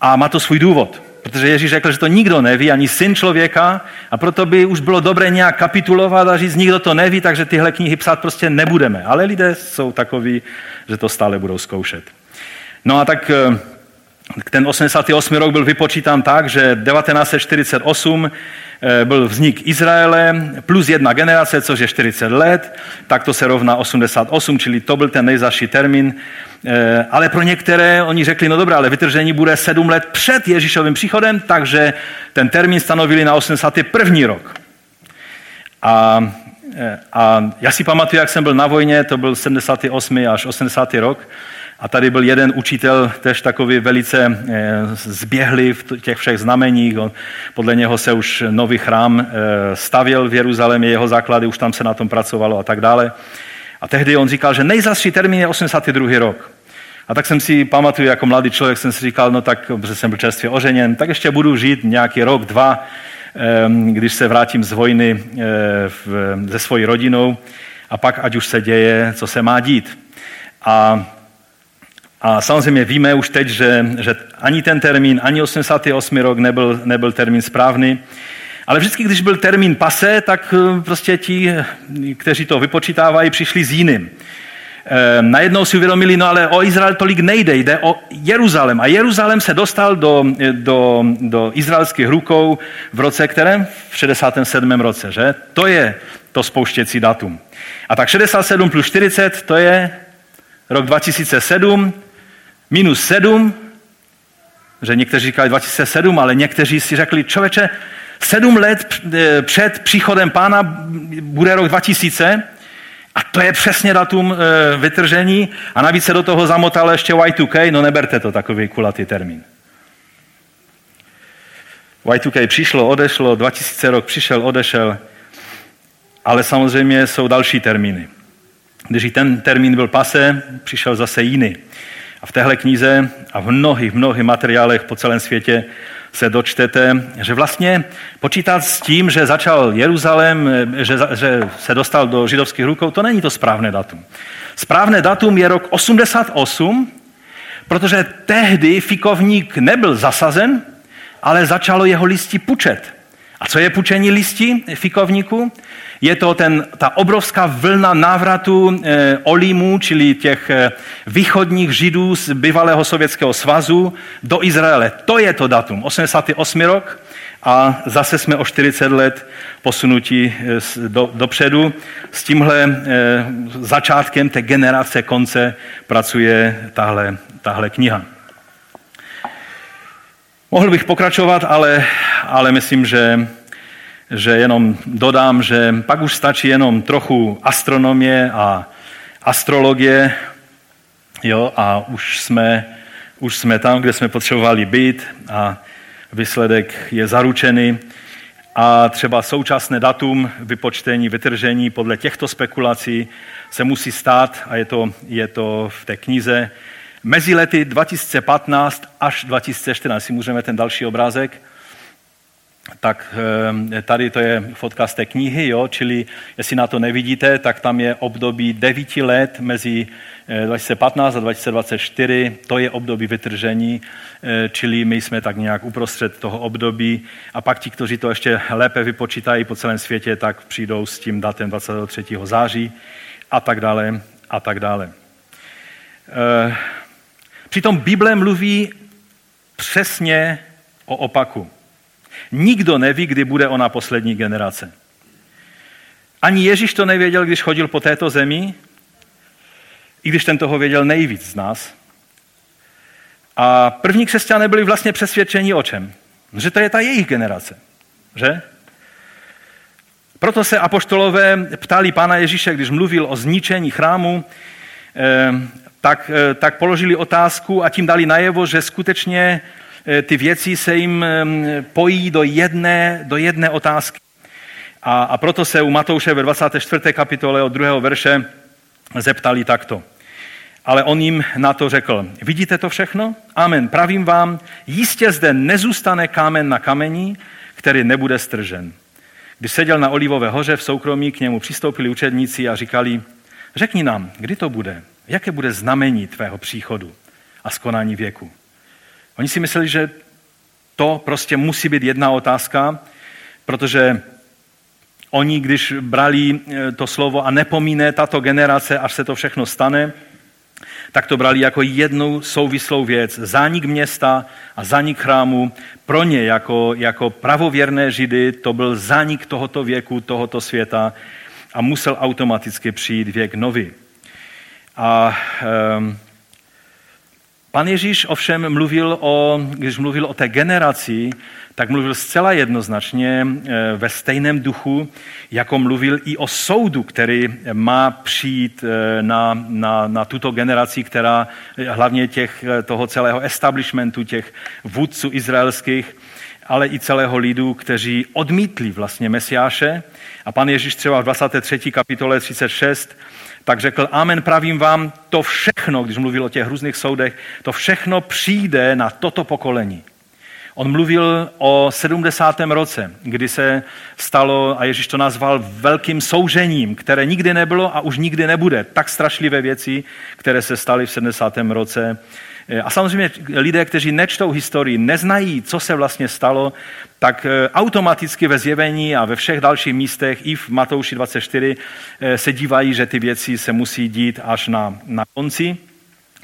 a má to svůj důvod. Protože Ježíš řekl, že to nikdo neví, ani syn člověka, a proto by už bylo dobré nějak kapitulovat a říct, nikdo to neví, takže tyhle knihy psát prostě nebudeme. Ale lidé jsou takoví, že to stále budou zkoušet. No a tak eh, ten 88. rok byl vypočítán tak, že 1948 eh, byl vznik Izraele plus jedna generace, což je 40 let, tak to se rovná 88, čili to byl ten nejzaší termín. Eh, ale pro některé oni řekli, no dobré, ale vytržení bude sedm let před Ježíšovým příchodem, takže ten termín stanovili na 81. rok. A, eh, a já si pamatuju, jak jsem byl na vojně, to byl 78. až 80. rok, A tady byl jeden učitel, tež takový velice eh, zběhlý v těch všech znameních. Podle něho se už nový chrám eh, stavěl v Jeruzalémě, jeho základy, už tam se na tom pracovalo a tak dále. A tehdy on říkal, že nejzastší termín je 82. rok. A tak jsem si pamatuju, jako mladý člověk jsem si říkal, no tak, protože jsem byl čerstvě oženěn, tak ještě budu žít nějaký rok, dva, ehm, když se vrátím z vojny se svojí rodinou a pak ať už se děje, co se má dít. A a samozřejmě víme už teď, že, že ani ten termín, ani 88. rok nebyl, nebyl termín správný. Ale vždycky, když byl termín pase, tak eh, prostě ti, kteří to vypočítávají, přišli s jiným. E, najednou si uvědomili, no ale o Izrael tolik nejde, jde o Jeruzalém. A Jeruzalém se dostal do, do, do izraelských rukou v roce kterém? V 67. roce, že? To je to spouštěcí datum. A tak 67 plus 40, to je rok 2007, minus 7, že někteří říkali 2007, ale někteří si řekli, člověče, sedm let eh, před příchodem pána bude rok 2000 a to je přesně datum eh, vytržení a navíc se do toho zamotal ještě Y2K, no neberte to takový kulatý termín. Y2K přišlo, odešlo, 2000 rok přišel, odešel, ale samozřejmě jsou další termíny. Když ten termín byl pase, přišel zase jiný. A v téhle knize a v mnohých, mnohých materiálech po celém světě se dočtete, že vlastně počítat s tím, že začal Jeruzalém, že, že se dostal do židovských rukou, to není to správné datum. Správné datum je rok 88, protože tehdy fikovník nebyl zasazen, ale začalo jeho listí pučet. A co je pučení listí fikovníku? Je to ten, ta obrovská vlna návratu e, olímů, čili těch e, východních židů z bývalého sovětského svazu do Izraele. To je to datum, 88. rok a zase jsme o 40 let posunutí e, do, dopředu. S tímhle e, začátkem té generace konce pracuje tahle, tahle kniha. Mohl bych pokračovat, ale, ale myslím, že že jenom dodám, že pak už stačí jenom trochu astronomie a astrologie, jo, a už jsme, už jsme tam, kde jsme potřebovali být a výsledek je zaručený. A třeba současné datum vypočtení, vytržení podle těchto spekulací se musí stát, a je to, je to v té knize, mezi lety 2015 až 2014. Si můžeme ten další obrázek tak eh, tady to je fotka z té knihy, jo, čili jestli na to nevidíte, tak tam je období devíti let mezi 2015 eh, a 2024, to je období vytržení, eh, čili my jsme tak nějak uprostřed toho období a pak ti, kteří to ještě lépe vypočítají po celém světě, tak přijdou s tím datem 23. září a tak dále a tak dále. Přitom Bible mluví přesně o opaku. Nikdo neví, kdy bude ona poslední generace. Ani Ježíš to nevěděl, když chodil po této zemi, i když ten toho věděl nejvíc z nás. A první křesťané byli vlastně přesvědčeni o čem? Že to je ta jejich generace. Že? Proto se apoštolové ptali pána Ježíše, když mluvil o zničení chrámu, eh, tak, eh, tak položili otázku a tím dali najevo, že skutečně ty věci se jim pojí do jedné, do jedné otázky. A, a proto se u Matouše ve 24. kapitole od druhého verše zeptali takto. Ale on jim na to řekl, vidíte to všechno? Amen, pravím vám, jistě zde nezůstane kámen na kamení, který nebude stržen. Když seděl na Olivové hoře v soukromí, k němu přistoupili učedníci a říkali, řekni nám, kdy to bude, jaké bude znamení tvého příchodu a skonání věku. Oni si mysleli, že to prostě musí být jedna otázka, protože oni, když brali eh, to slovo a nepomíne tato generace, až se to všechno stane, tak to brali jako jednu souvislou věc. Zánik města a zánik chrámu pro ně jako, jako pravověrné židy to byl zánik tohoto věku, tohoto světa a musel automaticky přijít věk nový. A um, Pan Ježíš ovšem mluvil o, když mluvil o té generaci, tak mluvil zcela jednoznačně eh, ve stejném duchu, jako mluvil i o soudu, který má přijít eh, na, na, na tuto generaci, která eh, hlavně těch, toho celého establishmentu, těch vůdců izraelských, ale i celého lidu, kteří odmítli vlastně Mesiáše. A pan Ježíš třeba v 23. kapitole 36 tak řekl, amen, pravím vám, to všechno, když mluvil o těch různých soudech, to všechno přijde na toto pokolení. On mluvil o 70. roce, kdy se stalo, a Ježíš to nazval velkým soužením, které nikdy nebylo a už nikdy nebude. Tak strašlivé věci, které se staly v 70. roce. A samozřejmě lidé, kteří nečtou historii, neznají, co se vlastně stalo, tak eh, automaticky ve zjevení a ve všech dalších místech, i v Matouši 24, eh, se dívají, že ty věci se musí dít až na, na konci.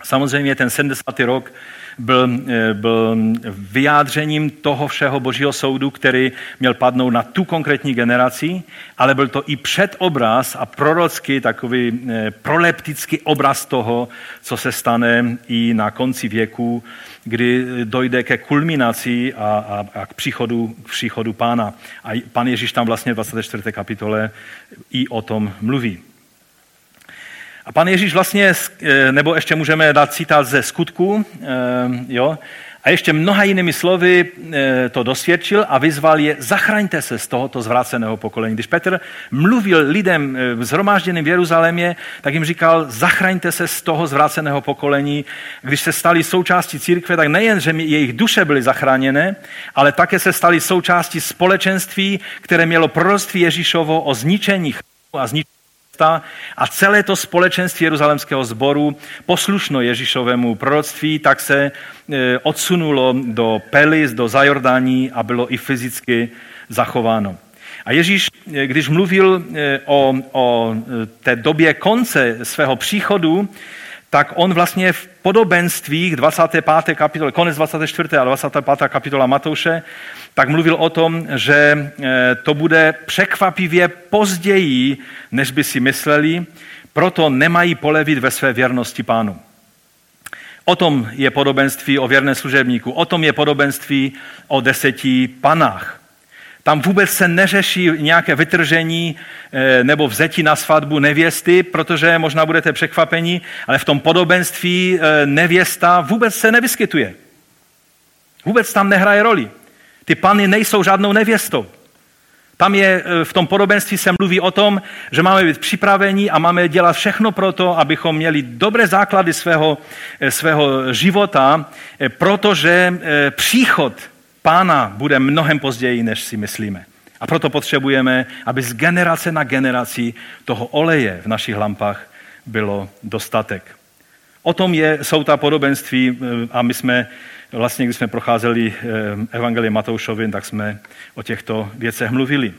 Samozřejmě ten 70. rok byl, eh, byl vyjádřením toho všeho božího soudu, který měl padnout na tu konkrétní generaci, ale byl to i předobraz a prorocký, takový eh, proleptický obraz toho, co se stane i na konci věku, kdy dojde ke kulminaci a, a, a k, příchodu, k příchodu pána. A pan Ježíš tam vlastně v 24. kapitole i o tom mluví. A pan Ježíš vlastně, eh, nebo ještě můžeme dát citát ze skutku, eh, jo, a ještě mnoha jinými slovy eh, to dosvědčil a vyzval je, zachraňte se z tohoto zvráceného pokolení. Když Petr mluvil lidem zhromážděným v Jeruzalémě, tak jim říkal, zachraňte se z toho zvráceného pokolení. Když se stali součástí církve, tak nejen, že jejich duše byly zachráněné, ale také se stali součástí společenství, které mělo proroctví Ježíšovo o zničení a zničení a celé to společenství Jeruzalemského sboru poslušno Ježíšovému proroctví, tak se e, odsunulo do Pelis, do Zajordání a bylo i fyzicky zachováno. A Ježíš, e, když mluvil e, o, o té době konce svého příchodu, tak on vlastně v podobenstvích 25. kapitoly, konec 24. a 25. kapitola Matouše, tak mluvil o tom, že eh, to bude překvapivě později, než by si mysleli, proto nemají polevit ve své věrnosti pánu. O tom je podobenství o věrné služebníku, o tom je podobenství o deseti panách. Tam vůbec se neřeší nějaké vytržení eh, nebo vzetí na svatbu nevěsty, protože možná budete překvapení, ale v tom podobenství eh, nevěsta vůbec se nevyskytuje. Vůbec tam nehraje roli. Ty pany nejsou žádnou nevěstou. Tam je, eh, v tom podobenství se mluví o tom, že máme být připraveni a máme dělat všechno pro to, abychom měli dobré základy svého, svého života, protože příchod pána bude mnohem později, než si myslíme. A proto potřebujeme, aby z generace na generaci toho oleje v našich lampách bylo dostatek. O tom je, jsou ta podobenství eh, a my jsme vlastně, když jsme procházeli eh, Evangelii Matoušovi, tak jsme o těchto věcech mluvili.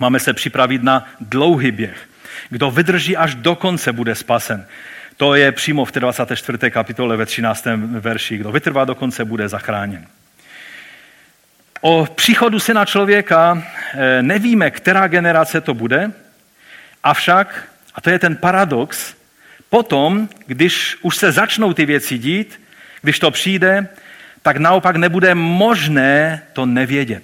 Máme se připravit na dlouhý běh. Kdo vydrží až do konce, bude spasen. To je přímo v té 24. kapitole ve 13. verši. Kdo vytrvá do konce, bude zachráněn. O příchodu syna člověka eh, nevíme, která generace to bude, avšak, a to je ten paradox, potom, když už se začnou ty věci dít, když to přijde, tak naopak nebude možné to nevědět.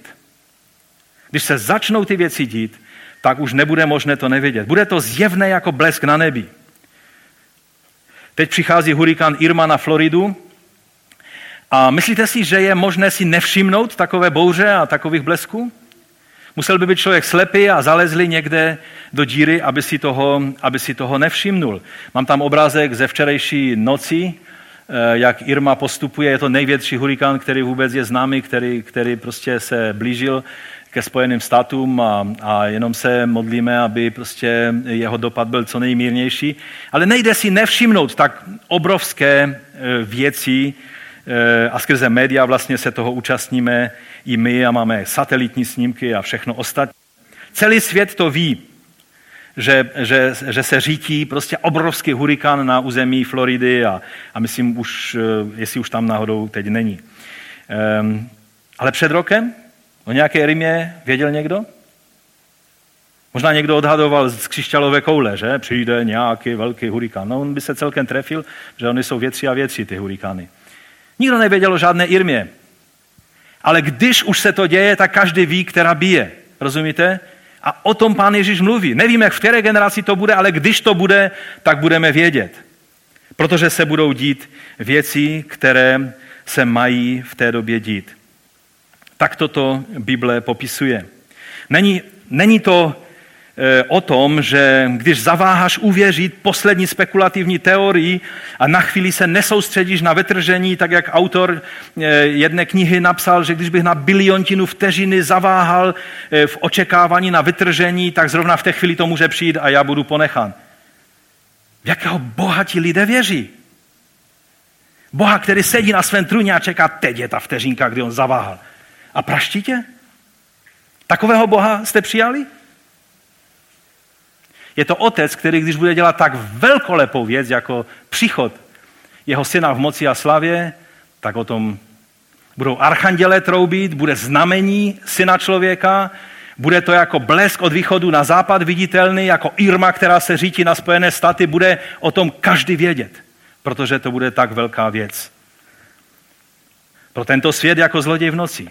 Když se začnou ty věci dít, tak už nebude možné to nevědět. Bude to zjevné jako blesk na nebi. Teď přichází hurikán Irma na Floridu a myslíte si, že je možné si nevšimnout takové bouře a takových blesků? Musel by být člověk slepý a zalezli někde do díry, aby si toho, aby si toho nevšimnul. Mám tam obrázek ze včerejší noci, eh, jak Irma postupuje. Je to největší hurikán, který vůbec je známý, který, který prostě se blížil ke Spojeným státům a, a jenom se modlíme, aby prostě jeho dopad byl co nejmírnější. Ale nejde si nevšimnout tak obrovské eh, věci, a skrze média vlastně se toho účastníme i my a máme satelitní snímky a všechno ostatní. Celý svět to ví, že, že, že se řítí prostě obrovský hurikán na území Floridy a, a myslím už, eh, jestli už tam náhodou teď není. Um, ale před rokem o nějaké rymě věděl někdo? Možná někdo odhadoval z křišťálové koule, že přijde nějaký velký hurikán. No on by se celkem trefil, že oni jsou větší a větší, ty hurikány. Nikdo nevěděl o žádné Irmě. Ale když už se to děje, tak každý ví, která bije. Rozumíte? A o tom pán Ježíš mluví. Nevím, jak v které generaci to bude, ale když to bude, tak budeme vědět. Protože se budou dít věci, které se mají v té době dít. Tak toto Bible popisuje. Není, není to o tom, že když zaváháš uvěřit poslední spekulativní teorii a na chvíli se nesoustředíš na vytržení, tak jak autor e, jedné knihy napsal, že když bych na biliontinu vteřiny zaváhal e, v očekávání na vytržení, tak zrovna v té chvíli to může přijít a já budu ponechán. V jakého boha ti lidé věří? Boha, který sedí na svém trůně a čeká, teď je ta vteřinka, kdy on zaváhal. A praští tě? Takového Boha jste přijali? Je to otec, který když bude dělat tak velkolepou věc, jako příchod jeho syna v moci a slavě, tak o tom budou archanděle troubit, bude znamení syna člověka, bude to jako blesk od východu na západ viditelný, jako Irma, která se řítí na Spojené státy, bude o tom každý vědět, protože to bude tak velká věc. Pro tento svět jako zloděj v noci.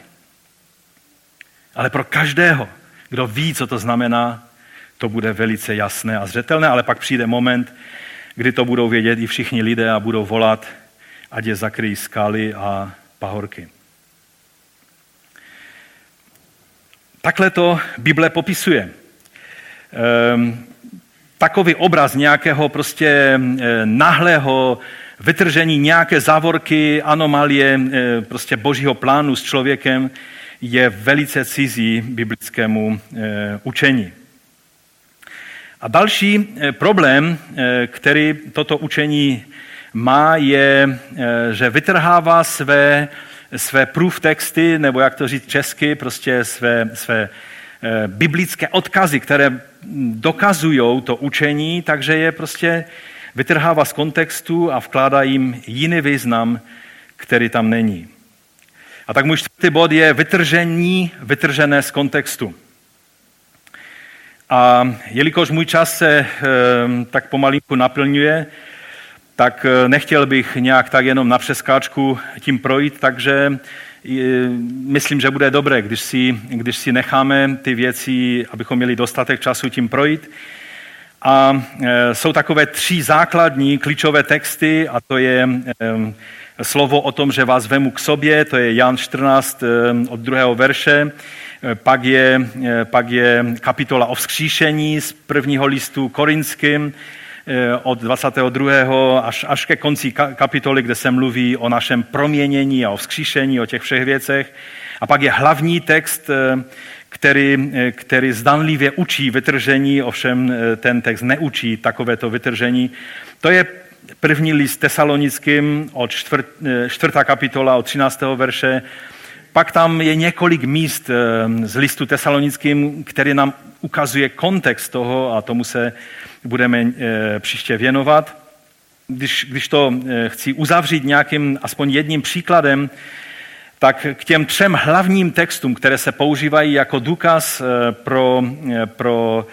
Ale pro každého, kdo ví, co to znamená, to bude velice jasné a zřetelné, ale pak přijde moment, kdy to budou vědět i všichni lidé a budou volat, ať je zakryjí skaly a pahorky. Takhle to Bible popisuje. Ehm, takový obraz nějakého prostě e, nahlého vytržení nějaké závorky, anomálie e, prostě božího plánu s člověkem je velice cizí biblickému e, učení. A další problém, který toto učení má, je, že vytrhává své své proof texty, nebo jak to říct česky, prostě své, své eh, biblické odkazy, které dokazují to učení, takže je prostě vytrhává z kontextu a vkládá jim jiný význam, který tam není. A tak můj čtvrtý bod je vytržení, vytržené z kontextu. A jelikož můj čas se e, tak pomalinku naplňuje, tak eh, nechtěl bych nějak tak jenom na přeskáčku tím projít, takže eh, myslím, že bude dobré, když si, když si necháme ty věci, abychom měli dostatek času tím projít. A eh, jsou takové tři základní klíčové texty a to je slovo o tom, že vás vemu k sobě, to je Jan 14 od druhého verše, pak je, pak je kapitola o vzkříšení z prvního listu korinským, Eh, od 22. až, až ke konci kapitoly, kde se mluví o našem proměnění a o vzkříšení, o těch všech věcech. A pak je hlavní text, eh, který, eh, který zdanlivě učí vytržení, ovšem ten text neučí takovéto vytržení. To je první list tesalonickým od čtvrt, čtvrtá kapitola od 13. verše. Pak tam je několik míst z listu tesalonickým, který nám ukazuje kontext toho a tomu se budeme eh, příště věnovat. Když, když to eh, chci uzavřít nějakým, aspoň jedním příkladem, tak k těm třem hlavním textům, které se používají jako důkaz eh, pro, pro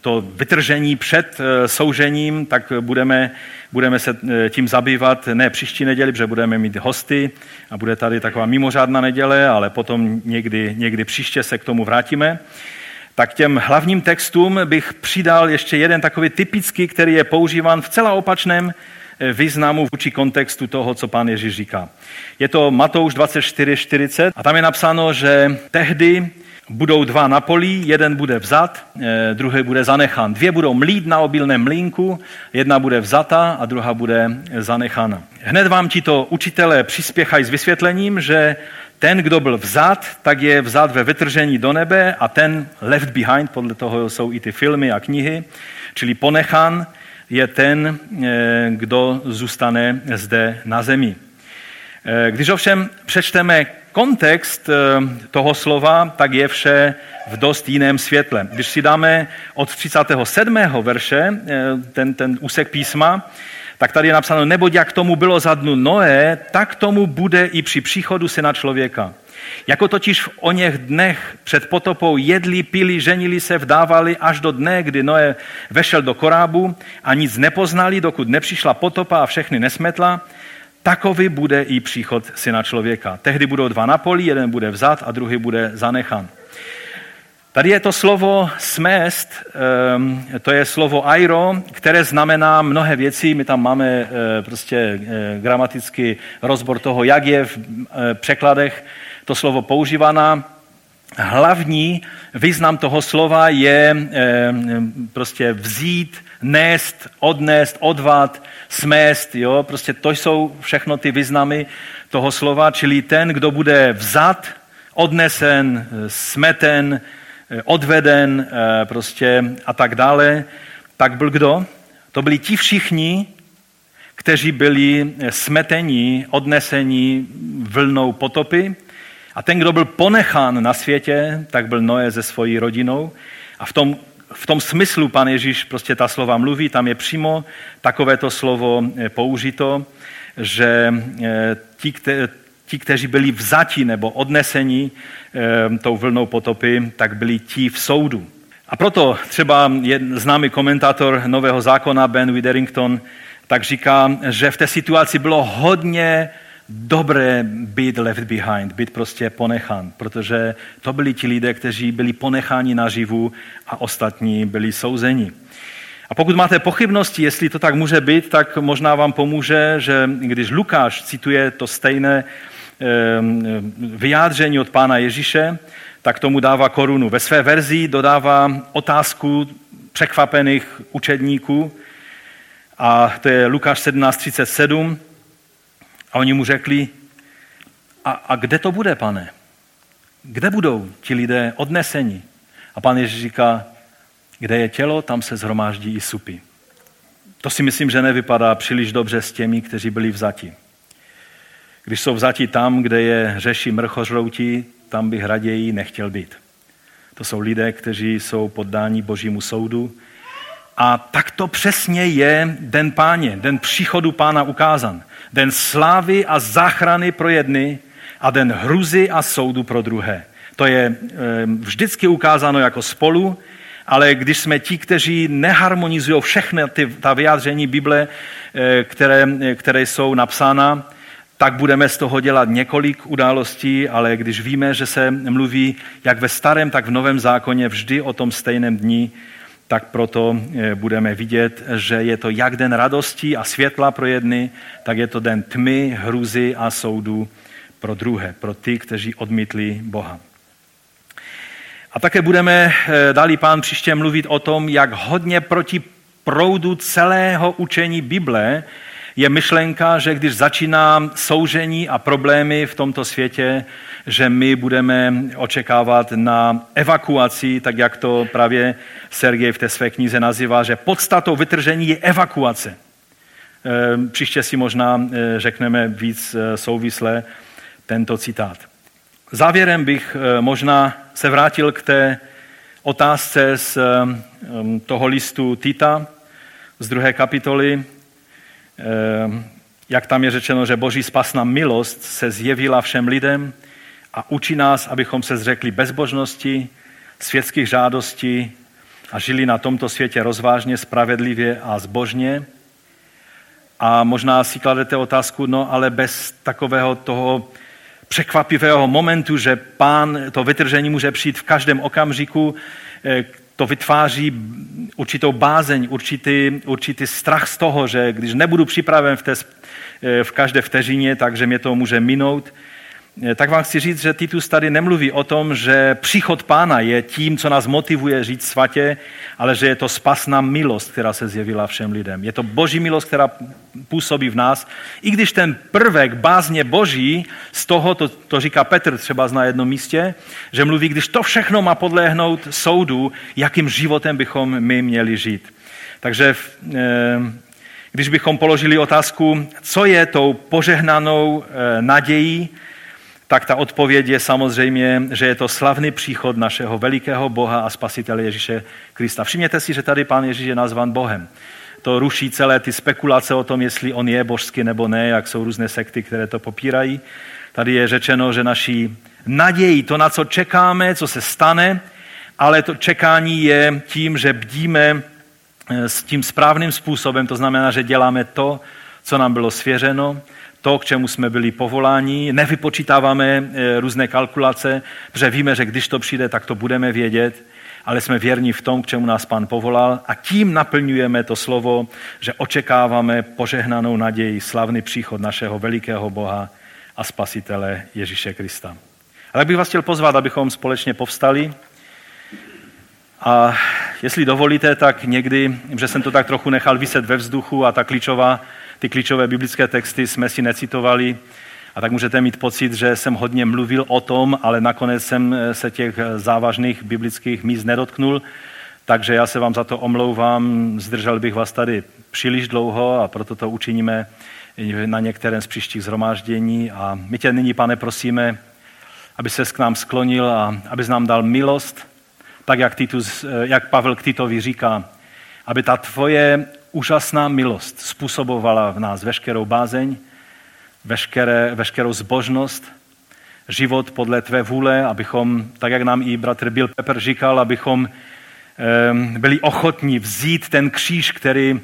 to vytržení před soužením, tak budeme, budeme se tím zabývat ne příští neděli, protože budeme mít hosty a bude tady taková mimořádná neděle, ale potom někdy, někdy příště se k tomu vrátíme tak těm hlavním textům bych přidal ještě jeden takový typický, který je používán v celá opačném eh, významu vůči kontextu toho, co pán Ježíš říká. Je to Matouš 24.40 a tam je napsáno, že tehdy budou dva na poli, jeden bude vzat, eh, druhý bude zanechán. Dvě budou mlít na obilném mlínku, jedna bude vzata a druhá bude zanechána. Hned vám ti to učitelé přispěchají s vysvětlením, že ten, kdo byl vzat, tak je vzat ve vytržení do nebe a ten left behind, podle toho jsou i ty filmy a knihy, čili ponechan je ten, eh, kdo zůstane zde na zemi. Eh, když ovšem přečteme kontext eh, toho slova, tak je vše v dost jiném světle. Když si dáme od 37. verše ten, ten úsek písma, tak tady je napsáno, neboť jak tomu bylo za dnu Noé, tak tomu bude i při příchodu syna člověka. Jako totiž v oněch dnech před potopou jedli, pili, ženili se, vdávali až do dne, kdy Noé vešel do korábu a nic nepoznali, dokud nepřišla potopa a všechny nesmetla, takový bude i příchod syna člověka. Tehdy budou dva na poli, jeden bude vzat a druhý bude zanechan. Tady je to slovo smést, ehm, to je slovo airo, které znamená mnohé věci. My tam máme eh, prostě eh, gramatický rozbor toho, jak je v eh, překladech to slovo používaná. Hlavní význam toho slova je ehm, prostě vzít, nést, odnést, odvat, smést. Jo? Prostě to jsou všechno ty významy toho slova, čili ten, kdo bude vzat, odnesen, smeten, odveden eh, prostě a tak dále, tak byl kdo? To byli ti všichni, kteří byli eh, smetení, odnesení vlnou potopy. A ten, kdo byl ponechán na světě, tak byl Noé se svojí rodinou. A v tom, v tom smyslu pan Ježíš prostě ta slova mluví, tam je přímo takovéto slovo použito, že ti, ti, kteří byli vzati nebo odneseni e, tou vlnou potopy, tak byli ti v soudu. A proto třeba známý komentátor Nového zákona Ben Witherington tak říká, že v té situaci bylo hodně dobré být left behind, být prostě ponechán, protože to byli ti lidé, kteří byli ponecháni naživu a ostatní byli souzeni. A pokud máte pochybnosti, jestli to tak může být, tak možná vám pomůže, že když Lukáš cituje to stejné Ehm, vyjádření od pána Ježíše, tak tomu dává korunu. Ve své verzi dodává otázku překvapených učedníků a to je Lukáš 17.37 a oni mu řekli, a, a kde to bude, pane? Kde budou ti lidé odneseni? A pan Ježíš říká, kde je tělo, tam se zhromáždí i supy. To si myslím, že nevypadá příliš dobře s těmi, kteří byli vzati. Když jsou vzati tam, kde je řeší mrchožroutí, tam bych raději nechtěl být. To jsou lidé, kteří jsou poddáni božímu soudu. A tak to přesně je den páně, den příchodu pána ukázan. Den slávy a záchrany pro jedny a den hruzy a soudu pro druhé. To je vždycky ukázáno jako spolu, ale když jsme ti, kteří neharmonizují všechny ty, ta vyjádření Bible, eh, které, které jsou napsána, tak budeme z toho dělat několik událostí, ale když víme, že se mluví jak ve starém, tak v novém zákoně vždy o tom stejném dní, tak proto eh, budeme vidět, že je to jak den radosti a světla pro jedny, tak je to den tmy, hruzy a soudu pro druhé, pro ty, kteří odmítli Boha. A také budeme, eh, dali pán příště mluvit o tom, jak hodně proti proudu celého učení Bible je myšlenka, že když začíná soužení a problémy v tomto světě, že my budeme očekávat na evakuaci, tak jak to právě Sergej v té své knize nazývá, že podstatou vytržení je evakuace. Ehm, příště si možná eh, řekneme víc eh, souvisle tento citát. Závěrem bych eh, možná se vrátil k té otázce z toho listu Tita z druhé kapitoly, jak tam je řečeno, že boží spasná milost se zjevila všem lidem a učí nás, abychom se zřekli bezbožnosti, světských žádostí a žili na tomto světě rozvážně, spravedlivě a zbožně. A možná si kladete otázku, no ale bez takového toho překvapivého momentu, že pán to vytržení může přijít v každém okamžiku, eh, to vytváří určitou bázeň, určitý, určitý strach z toho, že když nebudu připraven v, té, v každé vteřině, takže mě to může minout. Eh, tak vám chci říct, že Titus tady nemluví o tom, že příchod pána je tím, co nás motivuje říct svatě, ale že je to spasná milost, která se zjevila všem lidem. Je to boží milost, která působí v nás. I když ten prvek bázně boží, z toho, to, to říká Petr třeba na jednom místě, že mluví, když to všechno má podlehnout soudu, jakým životem bychom my měli žít. Takže eh, když bychom položili otázku, co je tou požehnanou eh, nadějí, tak ta odpověď je samozřejmě, že je to slavný příchod našeho velikého Boha a Spasitele Ježíše Krista. Všimněte si, že tady pán Ježíš je nazvan Bohem. To ruší celé ty spekulace o tom, jestli on je božský nebo ne, jak jsou různé sekty, které to popírají. Tady je řečeno, že naší naději, to, na co čekáme, co se stane, ale to čekání je tím, že bdíme eh, s tím správným způsobem, to znamená, že děláme to, co nám bylo svěřeno, to, k čemu jsme byli povoláni, nevypočítáváme eh, různé kalkulace, protože víme, že když to přijde, tak to budeme vědět, ale jsme věrní v tom, k čemu nás Pán povolal a tím naplňujeme to slovo, že očekáváme požehnanou naději, slavný příchod našeho velikého Boha a Spasitele Ježíše Krista. Ale bych vás chtěl pozvat, abychom společně povstali a jestli dovolíte, tak někdy, že jsem to tak trochu nechal vyset ve vzduchu a ta klíčová, ty klíčové biblické texty jsme si necitovali, a tak můžete mít pocit, že jsem hodně mluvil o tom, ale nakonec jsem se těch závažných biblických míst nedotknul, takže já se vám za to omlouvám, zdržel bych vás tady příliš dlouho a proto to učiníme na některém z příštích zhromáždění. A my tě nyní, pane, prosíme, aby se k nám sklonil a aby nám dal milost, tak jak, Titus, jak Pavel k Titovi říká, aby ta tvoje úžasná milost způsobovala v nás veškerou bázeň, veškeré, veškerou zbožnost, život podle tvé vůle, abychom, tak jak nám i bratr Bill Pepper říkal, abychom byli ochotní vzít ten kříž, který,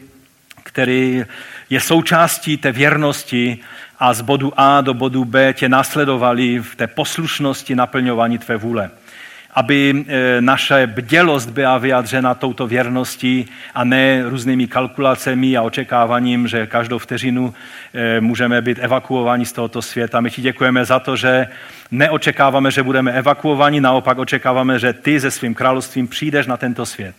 který je součástí té věrnosti a z bodu A do bodu B tě následovali v té poslušnosti naplňování tvé vůle aby e, naše bdělost byla vyjadřena touto věrností a ne různými kalkulacemi a očekáváním, že každou vteřinu e, můžeme být evakuováni z tohoto světa. My ti děkujeme za to, že neočekáváme, že budeme evakuováni, naopak očekáváme, že ty se svým královstvím přijdeš na tento svět.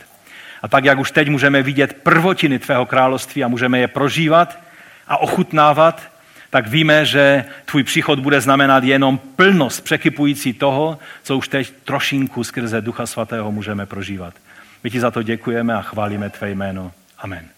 A tak, jak už teď můžeme vidět prvotiny tvého království a můžeme je prožívat a ochutnávat, tak víme, že tvůj příchod bude znamenat jenom plnost překypující toho, co už teď trošinku skrze Ducha Svatého můžeme prožívat. My ti za to děkujeme a chválíme tvé jméno. Amen.